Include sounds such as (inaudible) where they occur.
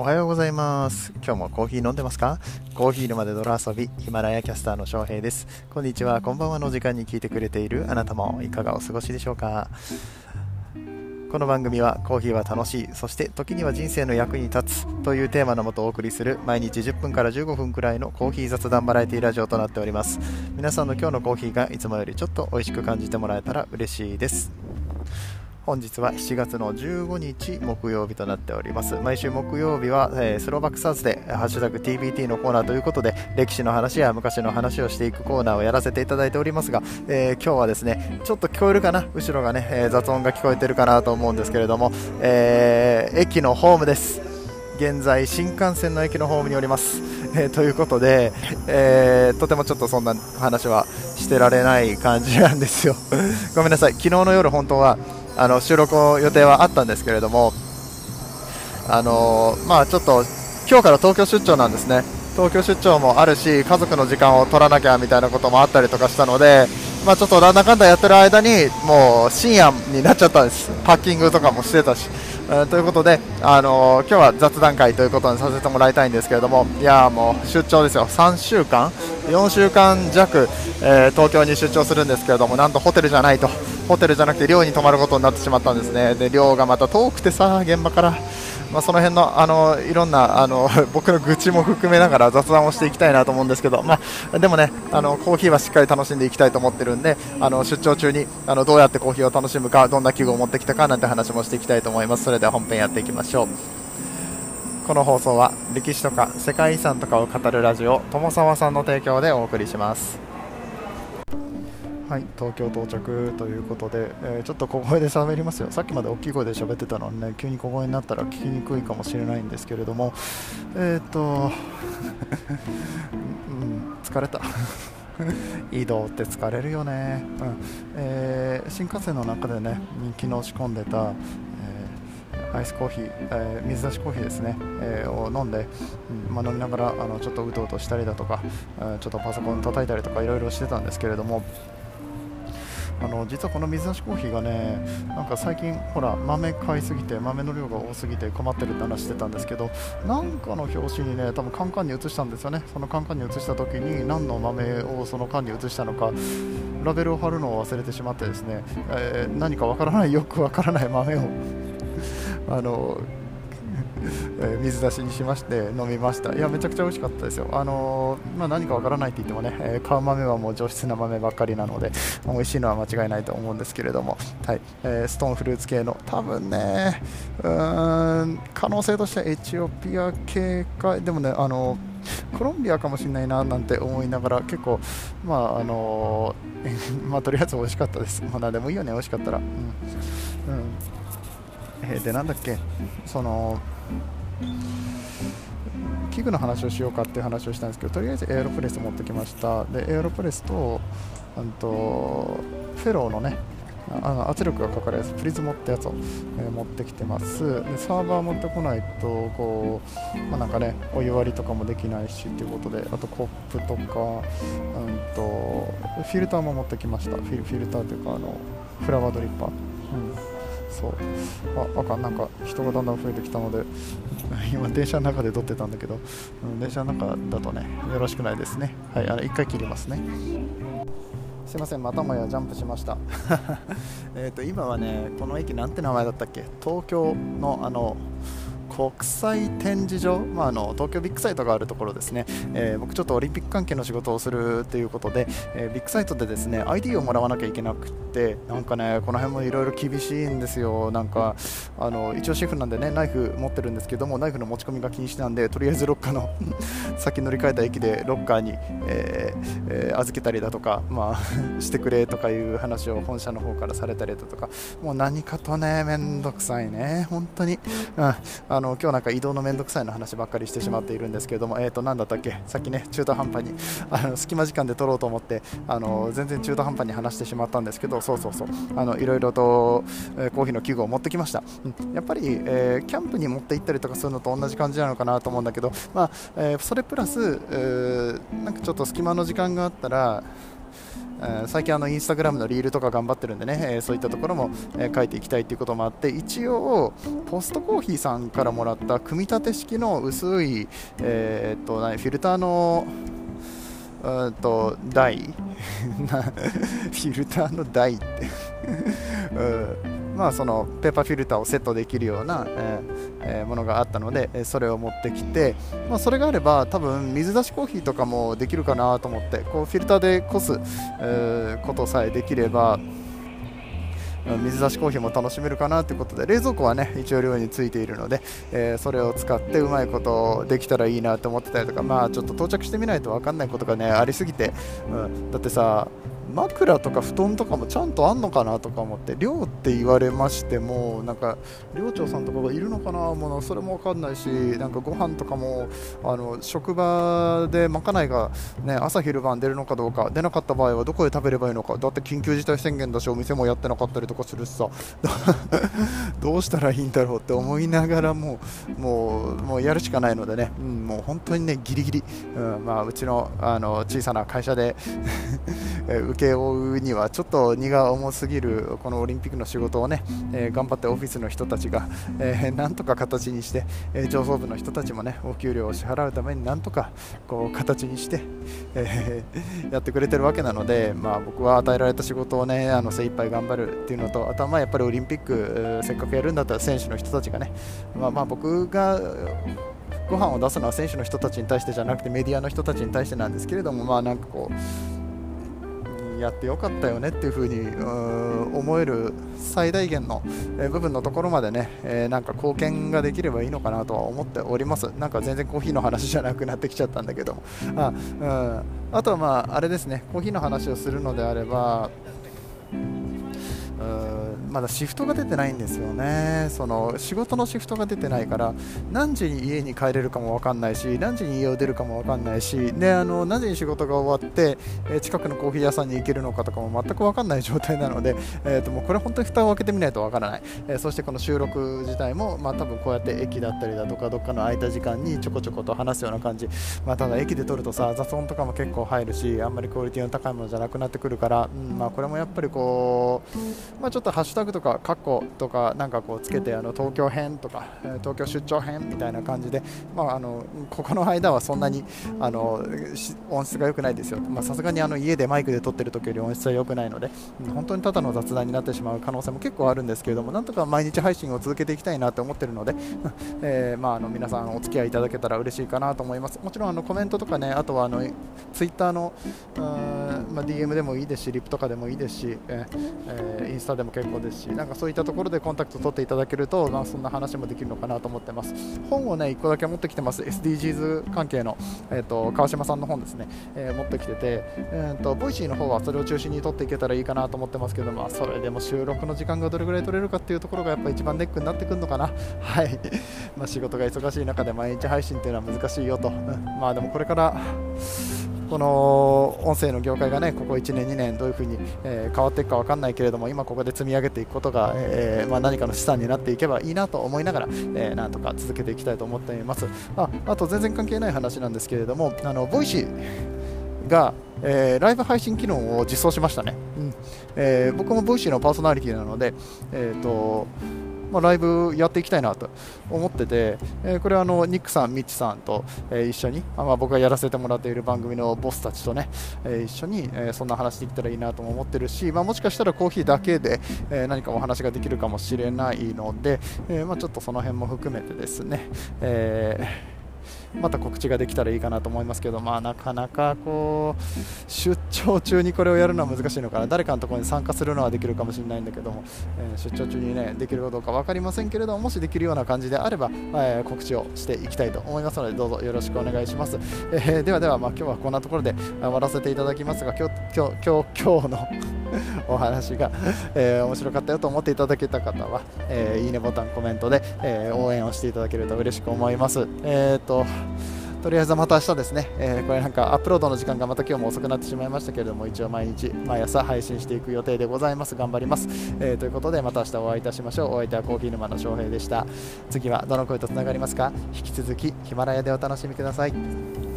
おはようございます。今日もコーヒー飲んでますか？コーヒー沼で泥遊びヒマラヤキャスターの翔平です。こんにちは。こんばんはの時間に聞いてくれているあなたもいかがお過ごしでしょうか？この番組はコーヒーは楽しいそして時には人生の役に立つというテーマのもとお送りする毎日10分から15分くらいのコーヒー雑談バラエティラジオとなっております。皆さんの今日のコーヒーがいつもよりちょっと美味しく感じてもらえたら嬉しいです。本日は7月の15日木曜日となっております。毎週木曜日は、えー、スローバックサーズでハッシュタグ TBT のコーナーということで歴史の話や昔の話をしていくコーナーをやらせていただいておりますが、えー、今日はですねちょっと聞こえるかな？後ろがね、えー、雑音が聞こえてるかなと思うんですけれども、え駅のホームです。現在新幹線の駅のホームにおります、えということで、えとてもちょっとそんな話はしてられない感じなんですよ。ごめんなさい。昨日の夜本当はあの収録の予定はあったんですけれども、あのまあ、ちょっと今日から東京出張なんですね、東京出張もあるし、家族の時間を取らなきゃみたいなこともあったりとかしたので、まあ、ちょっとなんだかんだやってる間に、もう深夜になっちゃったんです、パッキングとかもしてたし。えー、ということで、あのー、今日は雑談会ということにさせてもらいたいんですけれども、いやもう出張ですよ、3週間、4週間弱、えー、東京に出張するんですけれども、なんとホテルじゃないと。ホテルじゃなくて寮に泊まることになってしまったんですね。で寮がまた遠くてさ現場から、まあ、その辺のあのいろんなあの (laughs) 僕の愚痴も含めながら雑談をしていきたいなと思うんですけど、まあ、でもねあのコーヒーはしっかり楽しんでいきたいと思ってるんであの出張中にあのどうやってコーヒーを楽しむかどんな器具を持ってきたかなんて話もしていきたいと思います。それでは本編やっていきましょう。この放送は歴史とか世界遺産とかを語るラジオ友沢さんの提供でお送りします。はい東京到着ということで、えー、ちょっと小声で喋りますよ。さっきまで大きい声で喋ってたのにね急に小声になったら聞きにくいかもしれないんですけれどもえっ、と、(laughs) うん、疲れた。(laughs) 移動って疲れるよね、うんえー、新幹線の中でね人気の仕込んでたえ、アイスコーヒー、えー、水出しコーヒーですね、えー、を飲んで、うんまあ、飲みながらあのちょっとうとうとしたりだとか、え、ちょっとパソコン叩いたりとかいろいろしてたんですけれども、あの実はこの水出しコーヒーがねなんか最近ほら豆買いすぎて豆の量が多すぎて困ってるって話してたんですけどなんかの表紙にね多分カンカンに移したんですよね。そのカンカンに移した時に何の豆をその缶に移したのかラベルを貼るのを忘れてしまってですね、えー、何かわからないよくわからない豆を (laughs) あの (laughs) 水出しにしまして飲みました。いやめちゃくちゃ美味しかったですよ。あのー、まあ、何かわからないって言ってもね、えー、買う豆はもう上質な豆ばっかりなので美味しいのは間違いないと思うんですけれども、はい。えー、ストーンフルーツ系の多分ねうん可能性としてはエチオピア系か。でもねあのコロンビアかもしれないななんて思いながら結構まああの (laughs) まあとりあえず美味しかったです。まあでもいいよね美味しかったら。うん、うん。えー、でなんだっけ？その器具の話をしようかっていう話をしたんですけどとりあえずエアロプレス持ってきました。でエアロプレスととフェローのねあの圧力がかかるやつプリズモってやつを、えー、持ってきてます。でサーバー持ってこないとこう、まあ、なんかねお湯割りとかもできないしということであとコップとか、うんと、フィルターも持ってきました。フィルフィルターというかあのフラワードリッパー、うん。そう。あ赤なんか人がだんだん増えてきたので (laughs) 今電車の中で撮ってたんだけど、うん、電車の中だとねよろしくないですね。はいあの1回切りますね。すいませんまたもやジャンプしました。(laughs) えと今はねこの駅なんて名前だったっけ？東京のあの国際展示場、まあ、あの東京ビッグサイトがあるところですね、えー、僕ちょっとオリンピック関係の仕事をするということで、えー、ビッグサイトでですね ID をもらわなきゃいけなくてなんかねこの辺もいろいろ厳しいんですよ。なんかあの一応シェフなんでねナイフ持ってるんですけどもナイフの持ち込みが禁止なんでとりあえずロッカーの (laughs) 先乗り換えた駅でロッカーに、えーえー、預けたりだとか、まあ、(laughs) してくれとかいう話を本社の方からされたりだとか。もう何かとねめんどくさいね。本当に、うん、あの今日なんか移動の面倒くさいの話ばっかりしてしまっているんですけれども、えー、と何だったっけ？さっきね中途半端に (laughs) あの隙間時間で撮ろうと思ってあの全然中途半端に話してしまったんですけどそうそうそう。あのいろいろと、えー、コーヒーの器具を持ってきました、うん、やっぱり、えー、キャンプに持って行ったりとかするのと同じ感じなのかなと思うんだけど、まあえー、それプラス、えー、なんかちょっと隙間の時間があったら最近あのインスタグラムのリールとか頑張ってるんでね、えそういったところも、え書いていきたいということもあって一応ポストコーヒーさんからもらった組み立て式の薄い、えー、っとフィルターのうんと台。(laughs) フィルターの台って。うん、まあそのペーパーフィルターをセットできるような、え、ものがあったのでそれを持ってきて、まあ、それがあれば多分水出しコーヒーとかもできるかなと思ってこうフィルターでこす、えー、ことさえできれば水出しコーヒーも楽しめるかなということで冷蔵庫はね一応量についているので、えー、それを使ってうまいことできたらいいなと思ってたりとかまあちょっと到着してみないと分かんないことがねありすぎて、うん、だってさ枕とか布団とかもちゃんとあんのかなとか思って寮って言われましてもなんか寮長さんとかがいるのかなもうそれも分かんないしなんかご飯とかもあの職場でまかないが、ね、朝昼晩出るのかどうか出なかった場合はどこで食べればいいのかだって緊急事態宣言だしお店もやってなかったりとかするしさ。(laughs) どうしたらいいんだろうって思いながらももうもうやるしかないのでね、うん、もう本当にねギリギリ、うんまあ、うちのあの小さな会社で (laughs) 受請け負うにはちょっと荷が重すぎるこのオリンピックの仕事をね、えー、頑張ってオフィスの人たちが、えー、なんとか形にして、えー、上層部の人たちもねお給料を支払うためになんとかこう形にして、えー、やってくれてるわけなので、まあ、僕は与えられた仕事をねあの精一杯頑張るっていうのとあとはまあやっぱりオリンピックせっかくやるんだったら選手の人たちがね、まあ、まあ僕がご飯を出すのは選手の人たちに対してじゃなくてメディアの人たちに対してなんですけれども、まあなんかこうやってよかったよねっていう風に思える最大限の部分のところまでね、えー、なんか貢献ができればいいのかなとは思っております。なんか全然コーヒーの話じゃなくなってきちゃったんだけども。あ,、うん、あとはまああれですね、コーヒーの話をするのであれば、まだシフトが出てないんですよね。その仕事のシフトが出てないから何時に家に帰れるかも分かんないし何時に家を出るかも分かんないしであの何時に仕事が終わって、え近くのコーヒー屋さんに行けるのかとかも全く分かんない状態なので、(laughs) えー、ともうこれ本当に蓋を開けてみないと分からない、えー、そしてこの収録自体も、まあ、多分こうやって駅だったりだとかどっかの空いた時間にちょこちょこと話すような感じ、まあ、ただ駅で撮るとさ雑音とかも結構入るしあんまりクオリティの高いものじゃなくなってくるから、うんまあ、これもやっぱりこう、まあ、ちょっとハッシュタグタグとかカッコとかなんかこうつけてあの東京編とか東京出張編みたいな感じで、まあ、あのここの間はそんなにあの音質が良くないですよさすがにあの家でマイクで撮ってる時より音質は良くないので本当にただの雑談になってしまう可能性も結構あるんですけれどもなんとか毎日配信を続けていきたいなと思ってるので、(laughs) えー、まあ、あの皆さんお付き合いいただけたら嬉しいかなと思います。もちろんあのコメントとかねあとはあのツイッターの、まあ、DM でもいいですしリプとかでもいいですし、えー、インスタでも結構ですしなんかそういったところでコンタクト取っていただけると、まあ、そんな話もできるのかなと思ってます。本をね1個だけ持ってきてます。SDGs 関係の、えーと、川島さんの本ですね、えー、持ってきてて、えーと、 Voicy の方はそれを中心に取っていけたらいいかなと思ってますけど、まあ、それでも収録の時間がどれぐらい取れるかっていうところがやっぱ一番ネックになってくるのかな。(laughs) はい。ま仕事が忙しい中で毎日配信っていうのは難しいよと、まあでもこれからこの音声の業界がねここ1年、2年どういうふうに、えー、変わっていくか分かんないけれども今ここで積み上げていくことが、えー、まあ、何かの資産になっていけばいいなと思いながら、えー、なんとか続けていきたいと思っています。ああと全然関係ない話なんですけれどもあの Voicy がえー、ライブ配信機能を実装しましたね、うん。えー、僕も Voicy のパーソナリティなので、えーとまあ、ライブやっていきたいなと思ってて、えー、これはあのニックさん、ミッチさんと、えー、一緒に、あまあ、僕がやらせてもらっている番組のボスたちとね、えー、一緒に、えそんな話できたらいいなとも思ってるし、まあ、もしかしたらコーヒーだけで、え何かお話ができるかもしれないので、えまあ、ちょっとその辺も含めてですね、えーまた告知ができたらいいかなと思いますけど、まあ、なかなかこう出張中にこれをやるのは難しいのかな。誰かのところに参加するのはできるかもしれないんだけども、えー、出張中に、ね、できるかどうか分かりませんけれどももしできるような感じであれば、えー、告知をしていきたいと思いますのでどうぞよろしくお願いします、えー、ではでは、まあ、今日はこんなところで終わらせていただきますが今日今日今日今日の (laughs) お話が、えー、面白かったよと思っていただけた方は、え、いいねボタンコメントで、え、応援をしていただけると嬉しく思います。えっ、ととりあえずまた明日ですね、えー、これなんかアップロードの時間がまた今日も遅くなってしまいましたけれども、一応毎日、毎朝配信していく予定でございます。頑張ります。えー、ということで、また明日お会いいたしましょう。お相手はコーヒー沼の翔平でした。次はどの声とつながりますか？引き続きヒマラヤでお楽しみください。